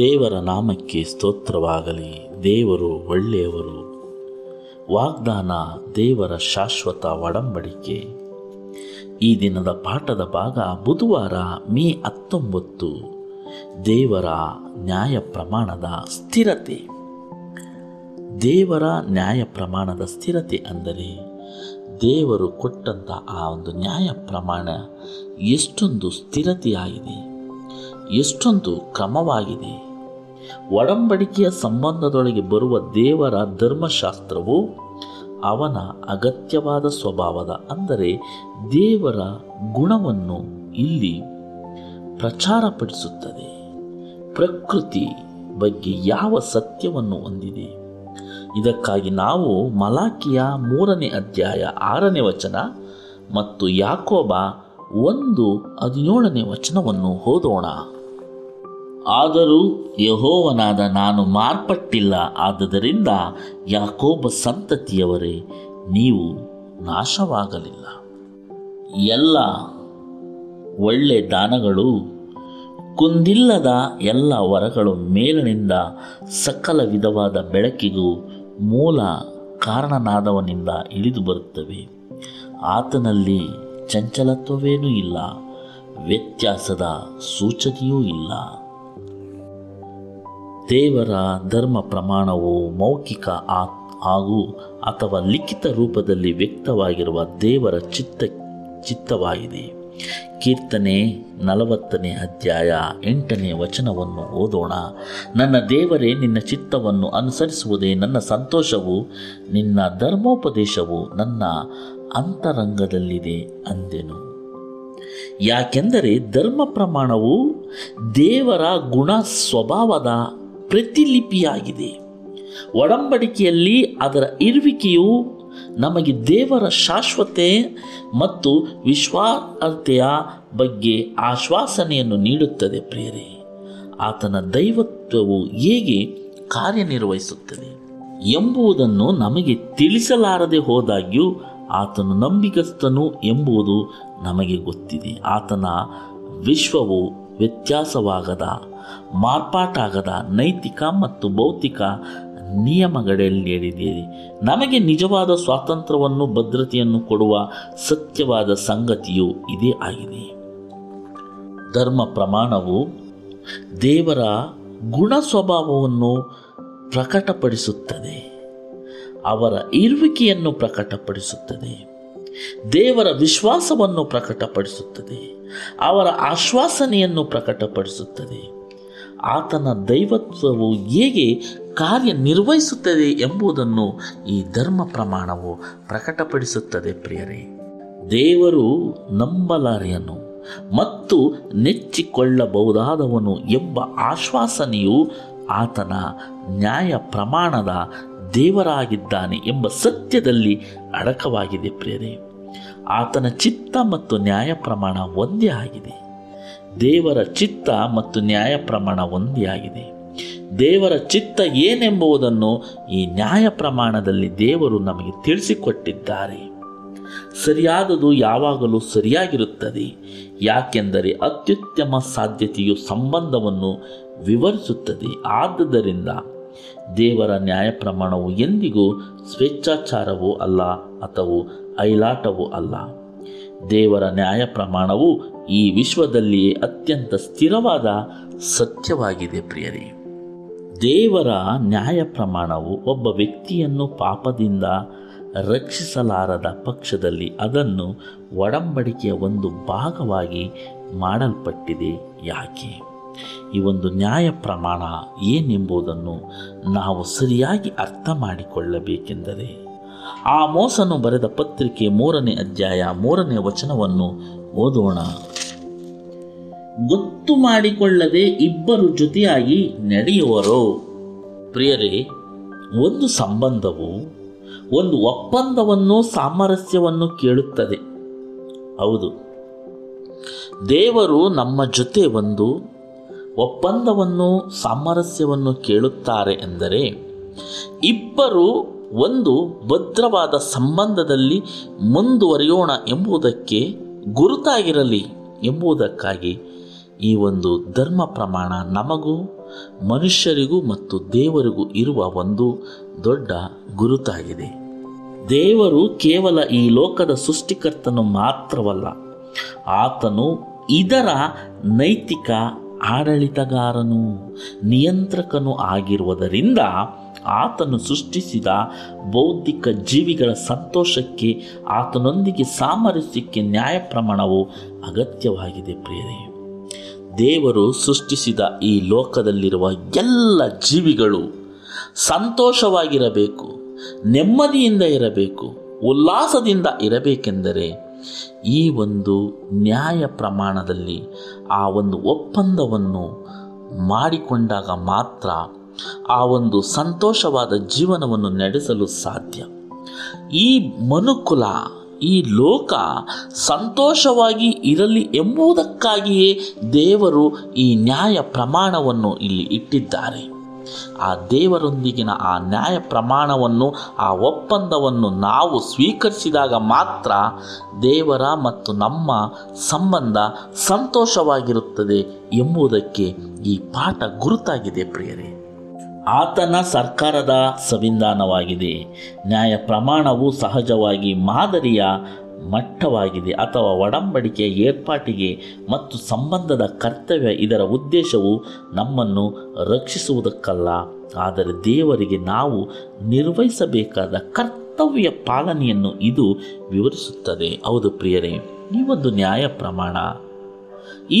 ದೇವರ ನಾಮಕ್ಕೆ ಸ್ತೋತ್ರವಾಗಲಿ ದೇವರು ಒಳ್ಳೆಯವರು ವಾಗ್ದಾನ ದೇವರ ಶಾಶ್ವತ ಒಡಂಬಡಿಕೆ ಈ ದಿನದ ಪಾಠದ ಭಾಗ ಬುಧವಾರ ಮೇ ಹತ್ತೊಂಬತ್ತು ದೇವರ ನ್ಯಾಯ ಪ್ರಮಾಣದ ಸ್ಥಿರತೆ ದೇವರ ನ್ಯಾಯ ಪ್ರಮಾಣದ ಸ್ಥಿರತೆ ಅಂದರೆ ದೇವರು ಕೊಟ್ಟಂಥ ಆ ಒಂದು ನ್ಯಾಯ ಪ್ರಮಾಣ ಎಷ್ಟೊಂದು ಸ್ಥಿರತೆಯಾಗಿದೆ ಎಷ್ಟೊಂದು ಕ್ರಮವಾಗಿದೆ ಒಡಂಬಡಿಕೆಯ ಸಂಬಂಧದೊಳಗೆ ಬರುವ ದೇವರ ಧರ್ಮಶಾಸ್ತ್ರವು ಅವನ ಅಗತ್ಯವಾದ ಸ್ವಭಾವದ ಅಂದರೆ ದೇವರ ಗುಣವನ್ನು ಇಲ್ಲಿ ಪ್ರಚಾರಪಡಿಸುತ್ತದೆ ಪ್ರಕೃತಿ ಬಗ್ಗೆ ಯಾವ ಸತ್ಯವನ್ನು ಹೊಂದಿದೆ ಇದಕ್ಕಾಗಿ ನಾವು ಮಲಾಖಿಯ ಮೂರನೇ ಅಧ್ಯಾಯ ಆರನೇ ವಚನ ಮತ್ತು ಯಾಕೋಬ ಒಂದು ಹದಿನೇಳನೇ ವಚನವನ್ನು ಓದೋಣ ಆದರೂ ಯಹೋವನಾದ ನಾನು ಮಾರ್ಪಟ್ಟಿಲ್ಲ ಆದ್ದರಿಂದ ಯಾಕೋಬ ಸಂತತಿಯವರೇ ನೀವು ನಾಶವಾಗಲಿಲ್ಲ ಎಲ್ಲ ಒಳ್ಳೆ ದಾನಗಳು ಕುಂದಿಲ್ಲದ ಎಲ್ಲ ವರಗಳು ಮೇಲಿನಿಂದ ಸಕಲ ವಿಧವಾದ ಬೆಳಕಿಗೂ ಮೂಲ ಕಾರಣನಾದವನಿಂದ ಇಳಿದು ಬರುತ್ತವೆ ಆತನಲ್ಲಿ ಚಂಚಲತ್ವವೇನೂ ಇಲ್ಲ ವ್ಯತ್ಯಾಸದ ಸೂಚನೆಯೂ ಇಲ್ಲ ದೇವರ ಧರ್ಮ ಪ್ರಮಾಣವು ಮೌಖಿಕ ಆ ಹಾಗೂ ಅಥವಾ ಲಿಖಿತ ರೂಪದಲ್ಲಿ ವ್ಯಕ್ತವಾಗಿರುವ ದೇವರ ಚಿತ್ತ ಚಿತ್ತವಾಗಿದೆ ಕೀರ್ತನೆ ನಲವತ್ತನೇ ಅಧ್ಯಾಯ ಎಂಟನೇ ವಚನವನ್ನು ಓದೋಣ ನನ್ನ ದೇವರೇ ನಿನ್ನ ಚಿತ್ತವನ್ನು ಅನುಸರಿಸುವುದೇ ನನ್ನ ಸಂತೋಷವು ನಿನ್ನ ಧರ್ಮೋಪದೇಶವು ನನ್ನ ಅಂತರಂಗದಲ್ಲಿದೆ ಅಂದೆನು ಯಾಕೆಂದರೆ ಧರ್ಮ ಪ್ರಮಾಣವು ದೇವರ ಗುಣ ಸ್ವಭಾವದ ಪ್ರತಿಲಿಪಿಯಾಗಿದೆ ಒಡಂಬಡಿಕೆಯಲ್ಲಿ ಅದರ ಇರುವಿಕೆಯು ನಮಗೆ ದೇವರ ಶಾಶ್ವತೆ ಮತ್ತು ವಿಶ್ವಾರ್ಹತೆಯ ಬಗ್ಗೆ ಆಶ್ವಾಸನೆಯನ್ನು ನೀಡುತ್ತದೆ ಪ್ರೇರಿ ಆತನ ದೈವತ್ವವು ಹೇಗೆ ಕಾರ್ಯನಿರ್ವಹಿಸುತ್ತದೆ ಎಂಬುದನ್ನು ನಮಗೆ ತಿಳಿಸಲಾರದೆ ಹೋದಾಗ್ಯೂ ಆತನು ನಂಬಿಕಸ್ಥನು ಎಂಬುದು ನಮಗೆ ಗೊತ್ತಿದೆ ಆತನ ವಿಶ್ವವು ವ್ಯತ್ಯಾಸವಾಗದ ಮಾರ್ಪಾಟಾಗದ ನೈತಿಕ ಮತ್ತು ಭೌತಿಕ ನಿಯಮಗಳಲ್ಲಿ ನಿಯಮಗಳಲ್ಲೇರಿದ್ದೀರಿ ನಮಗೆ ನಿಜವಾದ ಸ್ವಾತಂತ್ರ್ಯವನ್ನು ಭದ್ರತೆಯನ್ನು ಕೊಡುವ ಸತ್ಯವಾದ ಸಂಗತಿಯು ಇದೇ ಆಗಿದೆ ಧರ್ಮ ಪ್ರಮಾಣವು ದೇವರ ಗುಣ ಸ್ವಭಾವವನ್ನು ಪ್ರಕಟಪಡಿಸುತ್ತದೆ ಅವರ ಇರುವಿಕೆಯನ್ನು ಪ್ರಕಟಪಡಿಸುತ್ತದೆ ದೇವರ ವಿಶ್ವಾಸವನ್ನು ಪ್ರಕಟಪಡಿಸುತ್ತದೆ ಅವರ ಆಶ್ವಾಸನೆಯನ್ನು ಪ್ರಕಟಪಡಿಸುತ್ತದೆ ಆತನ ದೈವತ್ವವು ಹೇಗೆ ಕಾರ್ಯನಿರ್ವಹಿಸುತ್ತದೆ ಎಂಬುದನ್ನು ಈ ಧರ್ಮ ಪ್ರಮಾಣವು ಪ್ರಕಟಪಡಿಸುತ್ತದೆ ಪ್ರಿಯರೇ ದೇವರು ನಂಬಲಾರೆಯನು ಮತ್ತು ನೆಚ್ಚಿಕೊಳ್ಳಬಹುದಾದವನು ಎಂಬ ಆಶ್ವಾಸನೆಯು ಆತನ ನ್ಯಾಯ ಪ್ರಮಾಣದ ದೇವರಾಗಿದ್ದಾನೆ ಎಂಬ ಸತ್ಯದಲ್ಲಿ ಅಡಕವಾಗಿದೆ ಪ್ರಿಯರೇ ಆತನ ಚಿತ್ತ ಮತ್ತು ನ್ಯಾಯ ಪ್ರಮಾಣ ಒಂದೇ ಆಗಿದೆ ದೇವರ ಚಿತ್ತ ಮತ್ತು ನ್ಯಾಯ ಪ್ರಮಾಣ ಒಂದೇ ಆಗಿದೆ ದೇವರ ಚಿತ್ತ ಏನೆಂಬುದನ್ನು ಈ ನ್ಯಾಯ ಪ್ರಮಾಣದಲ್ಲಿ ದೇವರು ನಮಗೆ ತಿಳಿಸಿಕೊಟ್ಟಿದ್ದಾರೆ ಸರಿಯಾದದು ಯಾವಾಗಲೂ ಸರಿಯಾಗಿರುತ್ತದೆ ಯಾಕೆಂದರೆ ಅತ್ಯುತ್ತಮ ಸಾಧ್ಯತೆಯು ಸಂಬಂಧವನ್ನು ವಿವರಿಸುತ್ತದೆ ಆದ್ದರಿಂದ ದೇವರ ನ್ಯಾಯ ಪ್ರಮಾಣವು ಎಂದಿಗೂ ಸ್ವೇಚ್ಛಾಚಾರವೂ ಅಲ್ಲ ಅಥವಾ ಐಲಾಟವೂ ಅಲ್ಲ ದೇವರ ನ್ಯಾಯ ಪ್ರಮಾಣವು ಈ ವಿಶ್ವದಲ್ಲಿಯೇ ಅತ್ಯಂತ ಸ್ಥಿರವಾದ ಸತ್ಯವಾಗಿದೆ ಪ್ರಿಯರೇ ದೇವರ ನ್ಯಾಯ ಪ್ರಮಾಣವು ಒಬ್ಬ ವ್ಯಕ್ತಿಯನ್ನು ಪಾಪದಿಂದ ರಕ್ಷಿಸಲಾರದ ಪಕ್ಷದಲ್ಲಿ ಅದನ್ನು ಒಡಂಬಡಿಕೆಯ ಒಂದು ಭಾಗವಾಗಿ ಮಾಡಲ್ಪಟ್ಟಿದೆ ಯಾಕೆ ಈ ಒಂದು ನ್ಯಾಯ ಪ್ರಮಾಣ ಏನೆಂಬುದನ್ನು ನಾವು ಸರಿಯಾಗಿ ಅರ್ಥ ಮಾಡಿಕೊಳ್ಳಬೇಕೆಂದರೆ ಆ ಮೋಸನು ಬರೆದ ಪತ್ರಿಕೆ ಮೂರನೇ ಅಧ್ಯಾಯ ಮೂರನೇ ವಚನವನ್ನು ಓದೋಣ ಗೊತ್ತು ಮಾಡಿಕೊಳ್ಳದೆ ಇಬ್ಬರು ಜೊತೆಯಾಗಿ ನಡೆಯುವರು ಪ್ರಿಯರೇ ಒಂದು ಸಂಬಂಧವು ಒಂದು ಒಪ್ಪಂದವನ್ನು ಸಾಮರಸ್ಯವನ್ನು ಕೇಳುತ್ತದೆ ಹೌದು ದೇವರು ನಮ್ಮ ಜೊತೆ ಒಂದು ಒಪ್ಪಂದವನ್ನು ಸಾಮರಸ್ಯವನ್ನು ಕೇಳುತ್ತಾರೆ ಎಂದರೆ ಇಬ್ಬರು ಒಂದು ಭದ್ರವಾದ ಸಂಬಂಧದಲ್ಲಿ ಮುಂದುವರಿಯೋಣ ಎಂಬುದಕ್ಕೆ ಗುರುತಾಗಿರಲಿ ಎಂಬುದಕ್ಕಾಗಿ ಈ ಒಂದು ಧರ್ಮ ಪ್ರಮಾಣ ನಮಗೂ ಮನುಷ್ಯರಿಗೂ ಮತ್ತು ದೇವರಿಗೂ ಇರುವ ಒಂದು ದೊಡ್ಡ ಗುರುತಾಗಿದೆ ದೇವರು ಕೇವಲ ಈ ಲೋಕದ ಸೃಷ್ಟಿಕರ್ತನು ಮಾತ್ರವಲ್ಲ ಆತನು ಇದರ ನೈತಿಕ ಆಡಳಿತಗಾರನು ನಿಯಂತ್ರಕನು ಆಗಿರುವುದರಿಂದ ಆತನು ಸೃಷ್ಟಿಸಿದ ಬೌದ್ಧಿಕ ಜೀವಿಗಳ ಸಂತೋಷಕ್ಕೆ ಆತನೊಂದಿಗೆ ಸಾಮರಸ್ಯಕ್ಕೆ ನ್ಯಾಯ ಪ್ರಮಾಣವು ಅಗತ್ಯವಾಗಿದೆ ಪ್ರೇರೆಯು ದೇವರು ಸೃಷ್ಟಿಸಿದ ಈ ಲೋಕದಲ್ಲಿರುವ ಎಲ್ಲ ಜೀವಿಗಳು ಸಂತೋಷವಾಗಿರಬೇಕು ನೆಮ್ಮದಿಯಿಂದ ಇರಬೇಕು ಉಲ್ಲಾಸದಿಂದ ಇರಬೇಕೆಂದರೆ ಈ ಒಂದು ನ್ಯಾಯ ಪ್ರಮಾಣದಲ್ಲಿ ಆ ಒಂದು ಒಪ್ಪಂದವನ್ನು ಮಾಡಿಕೊಂಡಾಗ ಮಾತ್ರ ಆ ಒಂದು ಸಂತೋಷವಾದ ಜೀವನವನ್ನು ನಡೆಸಲು ಸಾಧ್ಯ ಈ ಮನುಕುಲ ಈ ಲೋಕ ಸಂತೋಷವಾಗಿ ಇರಲಿ ಎಂಬುದಕ್ಕಾಗಿಯೇ ದೇವರು ಈ ನ್ಯಾಯ ಪ್ರಮಾಣವನ್ನು ಇಲ್ಲಿ ಇಟ್ಟಿದ್ದಾರೆ ಆ ದೇವರೊಂದಿಗಿನ ಆ ನ್ಯಾಯ ಪ್ರಮಾಣವನ್ನು ಆ ಒಪ್ಪಂದವನ್ನು ನಾವು ಸ್ವೀಕರಿಸಿದಾಗ ಮಾತ್ರ ದೇವರ ಮತ್ತು ನಮ್ಮ ಸಂಬಂಧ ಸಂತೋಷವಾಗಿರುತ್ತದೆ ಎಂಬುದಕ್ಕೆ ಈ ಪಾಠ ಗುರುತಾಗಿದೆ ಪ್ರಿಯರೇ ಆತನ ಸರ್ಕಾರದ ಸಂವಿಧಾನವಾಗಿದೆ ನ್ಯಾಯ ಪ್ರಮಾಣವು ಸಹಜವಾಗಿ ಮಾದರಿಯ ಮಟ್ಟವಾಗಿದೆ ಅಥವಾ ಒಡಂಬಡಿಕೆಯ ಏರ್ಪಾಟಿಗೆ ಮತ್ತು ಸಂಬಂಧದ ಕರ್ತವ್ಯ ಇದರ ಉದ್ದೇಶವು ನಮ್ಮನ್ನು ರಕ್ಷಿಸುವುದಕ್ಕಲ್ಲ ಆದರೆ ದೇವರಿಗೆ ನಾವು ನಿರ್ವಹಿಸಬೇಕಾದ ಕರ್ತವ್ಯ ಪಾಲನೆಯನ್ನು ಇದು ವಿವರಿಸುತ್ತದೆ ಹೌದು ಪ್ರಿಯರೇ ಈ ಒಂದು ನ್ಯಾಯ ಪ್ರಮಾಣ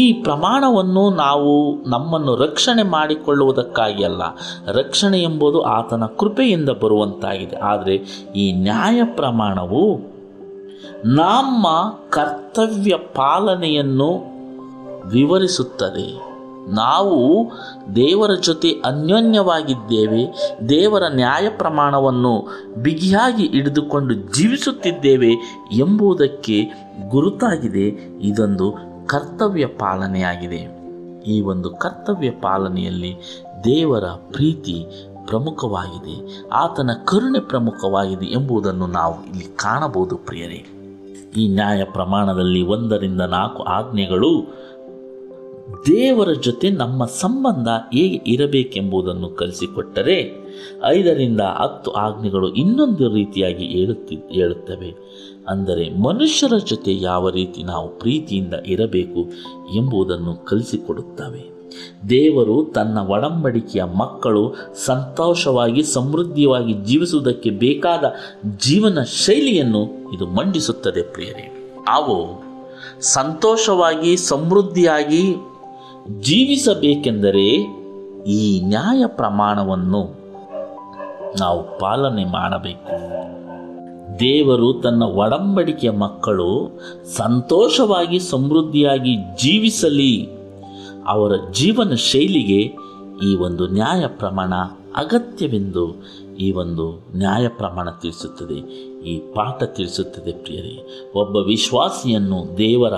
ಈ ಪ್ರಮಾಣವನ್ನು ನಾವು ನಮ್ಮನ್ನು ರಕ್ಷಣೆ ಮಾಡಿಕೊಳ್ಳುವುದಕ್ಕಾಗಿ ಅಲ್ಲ ರಕ್ಷಣೆ ಎಂಬುದು ಆತನ ಕೃಪೆಯಿಂದ ಬರುವಂತಾಗಿದೆ ಆದರೆ ಈ ನ್ಯಾಯ ಪ್ರಮಾಣವು ನಮ್ಮ ಕರ್ತವ್ಯ ಪಾಲನೆಯನ್ನು ವಿವರಿಸುತ್ತದೆ ನಾವು ದೇವರ ಜೊತೆ ಅನ್ಯೋನ್ಯವಾಗಿದ್ದೇವೆ ದೇವರ ನ್ಯಾಯ ಪ್ರಮಾಣವನ್ನು ಬಿಗಿಯಾಗಿ ಹಿಡಿದುಕೊಂಡು ಜೀವಿಸುತ್ತಿದ್ದೇವೆ ಎಂಬುದಕ್ಕೆ ಗುರುತಾಗಿದೆ ಇದೊಂದು ಕರ್ತವ್ಯ ಪಾಲನೆಯಾಗಿದೆ ಈ ಒಂದು ಕರ್ತವ್ಯ ಪಾಲನೆಯಲ್ಲಿ ದೇವರ ಪ್ರೀತಿ ಪ್ರಮುಖವಾಗಿದೆ ಆತನ ಕರುಣೆ ಪ್ರಮುಖವಾಗಿದೆ ಎಂಬುದನ್ನು ನಾವು ಇಲ್ಲಿ ಕಾಣಬಹುದು ಪ್ರಿಯರೇ ಈ ನ್ಯಾಯ ಪ್ರಮಾಣದಲ್ಲಿ ಒಂದರಿಂದ ನಾಲ್ಕು ಆಜ್ಞೆಗಳು ದೇವರ ಜೊತೆ ನಮ್ಮ ಸಂಬಂಧ ಹೇಗೆ ಇರಬೇಕೆಂಬುದನ್ನು ಕಲಿಸಿಕೊಟ್ಟರೆ ಐದರಿಂದ ಹತ್ತು ಆಜ್ಞೆಗಳು ಇನ್ನೊಂದು ರೀತಿಯಾಗಿ ಹೇಳುತ್ತಿ ಹೇಳುತ್ತವೆ ಅಂದರೆ ಮನುಷ್ಯರ ಜೊತೆ ಯಾವ ರೀತಿ ನಾವು ಪ್ರೀತಿಯಿಂದ ಇರಬೇಕು ಎಂಬುದನ್ನು ಕಲಿಸಿಕೊಡುತ್ತವೆ ದೇವರು ತನ್ನ ಒಡಂಬಡಿಕೆಯ ಮಕ್ಕಳು ಸಂತೋಷವಾಗಿ ಸಮೃದ್ಧಿಯಾಗಿ ಜೀವಿಸುವುದಕ್ಕೆ ಬೇಕಾದ ಜೀವನ ಶೈಲಿಯನ್ನು ಇದು ಮಂಡಿಸುತ್ತದೆ ಪ್ರಿಯರೇ ಅವು ಸಂತೋಷವಾಗಿ ಸಮೃದ್ಧಿಯಾಗಿ ಜೀವಿಸಬೇಕೆಂದರೆ ಈ ನ್ಯಾಯ ಪ್ರಮಾಣವನ್ನು ನಾವು ಪಾಲನೆ ಮಾಡಬೇಕು ದೇವರು ತನ್ನ ಒಡಂಬಡಿಕೆಯ ಮಕ್ಕಳು ಸಂತೋಷವಾಗಿ ಸಮೃದ್ಧಿಯಾಗಿ ಜೀವಿಸಲಿ ಅವರ ಜೀವನ ಶೈಲಿಗೆ ಈ ಒಂದು ನ್ಯಾಯ ಪ್ರಮಾಣ ಅಗತ್ಯವೆಂದು ಈ ಒಂದು ನ್ಯಾಯ ಪ್ರಮಾಣ ತಿಳಿಸುತ್ತದೆ ಈ ಪಾಠ ತಿಳಿಸುತ್ತದೆ ಪ್ರಿಯರೇ ಒಬ್ಬ ವಿಶ್ವಾಸಿಯನ್ನು ದೇವರ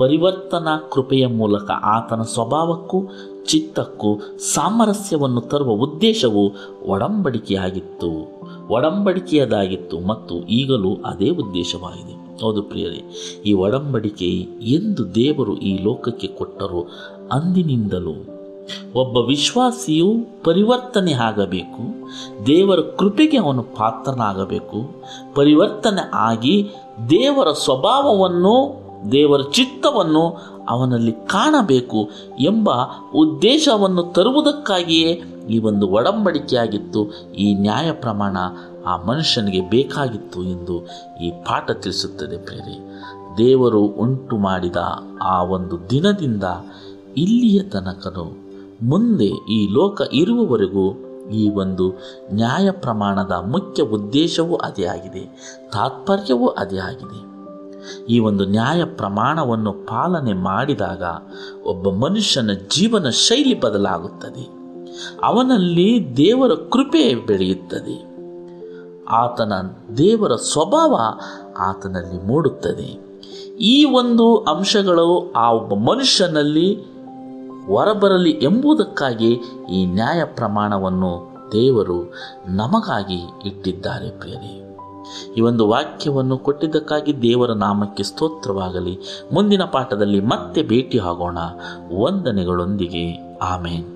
ಪರಿವರ್ತನಾ ಕೃಪೆಯ ಮೂಲಕ ಆತನ ಸ್ವಭಾವಕ್ಕೂ ಚಿತ್ತಕ್ಕೂ ಸಾಮರಸ್ಯವನ್ನು ತರುವ ಉದ್ದೇಶವು ಒಡಂಬಡಿಕೆಯಾಗಿತ್ತು ಒಡಂಬಡಿಕೆಯದಾಗಿತ್ತು ಮತ್ತು ಈಗಲೂ ಅದೇ ಉದ್ದೇಶವಾಗಿದೆ ಹೌದು ಪ್ರಿಯರೇ ಈ ಒಡಂಬಡಿಕೆ ಎಂದು ದೇವರು ಈ ಲೋಕಕ್ಕೆ ಕೊಟ್ಟರು ಅಂದಿನಿಂದಲೂ ಒಬ್ಬ ವಿಶ್ವಾಸಿಯು ಪರಿವರ್ತನೆ ಆಗಬೇಕು ದೇವರ ಕೃಪೆಗೆ ಅವನು ಪಾತ್ರನಾಗಬೇಕು ಪರಿವರ್ತನೆ ಆಗಿ ದೇವರ ಸ್ವಭಾವವನ್ನು ದೇವರ ಚಿತ್ತವನ್ನು ಅವನಲ್ಲಿ ಕಾಣಬೇಕು ಎಂಬ ಉದ್ದೇಶವನ್ನು ತರುವುದಕ್ಕಾಗಿಯೇ ಈ ಒಂದು ಒಡಂಬಡಿಕೆಯಾಗಿತ್ತು ಈ ನ್ಯಾಯ ಪ್ರಮಾಣ ಆ ಮನುಷ್ಯನಿಗೆ ಬೇಕಾಗಿತ್ತು ಎಂದು ಈ ಪಾಠ ತಿಳಿಸುತ್ತದೆ ಪ್ರೇರಿ ದೇವರು ಉಂಟು ಮಾಡಿದ ಆ ಒಂದು ದಿನದಿಂದ ಇಲ್ಲಿಯ ತನಕನು ಮುಂದೆ ಈ ಲೋಕ ಇರುವವರೆಗೂ ಈ ಒಂದು ನ್ಯಾಯ ಪ್ರಮಾಣದ ಮುಖ್ಯ ಉದ್ದೇಶವೂ ಅದೇ ಆಗಿದೆ ತಾತ್ಪರ್ಯವೂ ಅದೇ ಆಗಿದೆ ಈ ಒಂದು ನ್ಯಾಯ ಪ್ರಮಾಣವನ್ನು ಪಾಲನೆ ಮಾಡಿದಾಗ ಒಬ್ಬ ಮನುಷ್ಯನ ಜೀವನ ಶೈಲಿ ಬದಲಾಗುತ್ತದೆ ಅವನಲ್ಲಿ ದೇವರ ಕೃಪೆ ಬೆಳೆಯುತ್ತದೆ ಆತನ ದೇವರ ಸ್ವಭಾವ ಆತನಲ್ಲಿ ಮೂಡುತ್ತದೆ ಈ ಒಂದು ಅಂಶಗಳು ಆ ಒಬ್ಬ ಮನುಷ್ಯನಲ್ಲಿ ಹೊರಬರಲಿ ಎಂಬುದಕ್ಕಾಗಿ ಈ ನ್ಯಾಯ ಪ್ರಮಾಣವನ್ನು ದೇವರು ನಮಗಾಗಿ ಇಟ್ಟಿದ್ದಾರೆ ಪ್ರೇರಿ ಈ ಒಂದು ವಾಕ್ಯವನ್ನು ಕೊಟ್ಟಿದ್ದಕ್ಕಾಗಿ ದೇವರ ನಾಮಕ್ಕೆ ಸ್ತೋತ್ರವಾಗಲಿ ಮುಂದಿನ ಪಾಠದಲ್ಲಿ ಮತ್ತೆ ಭೇಟಿ ಆಗೋಣ ವಂದನೆಗಳೊಂದಿಗೆ ಆಮೇನ್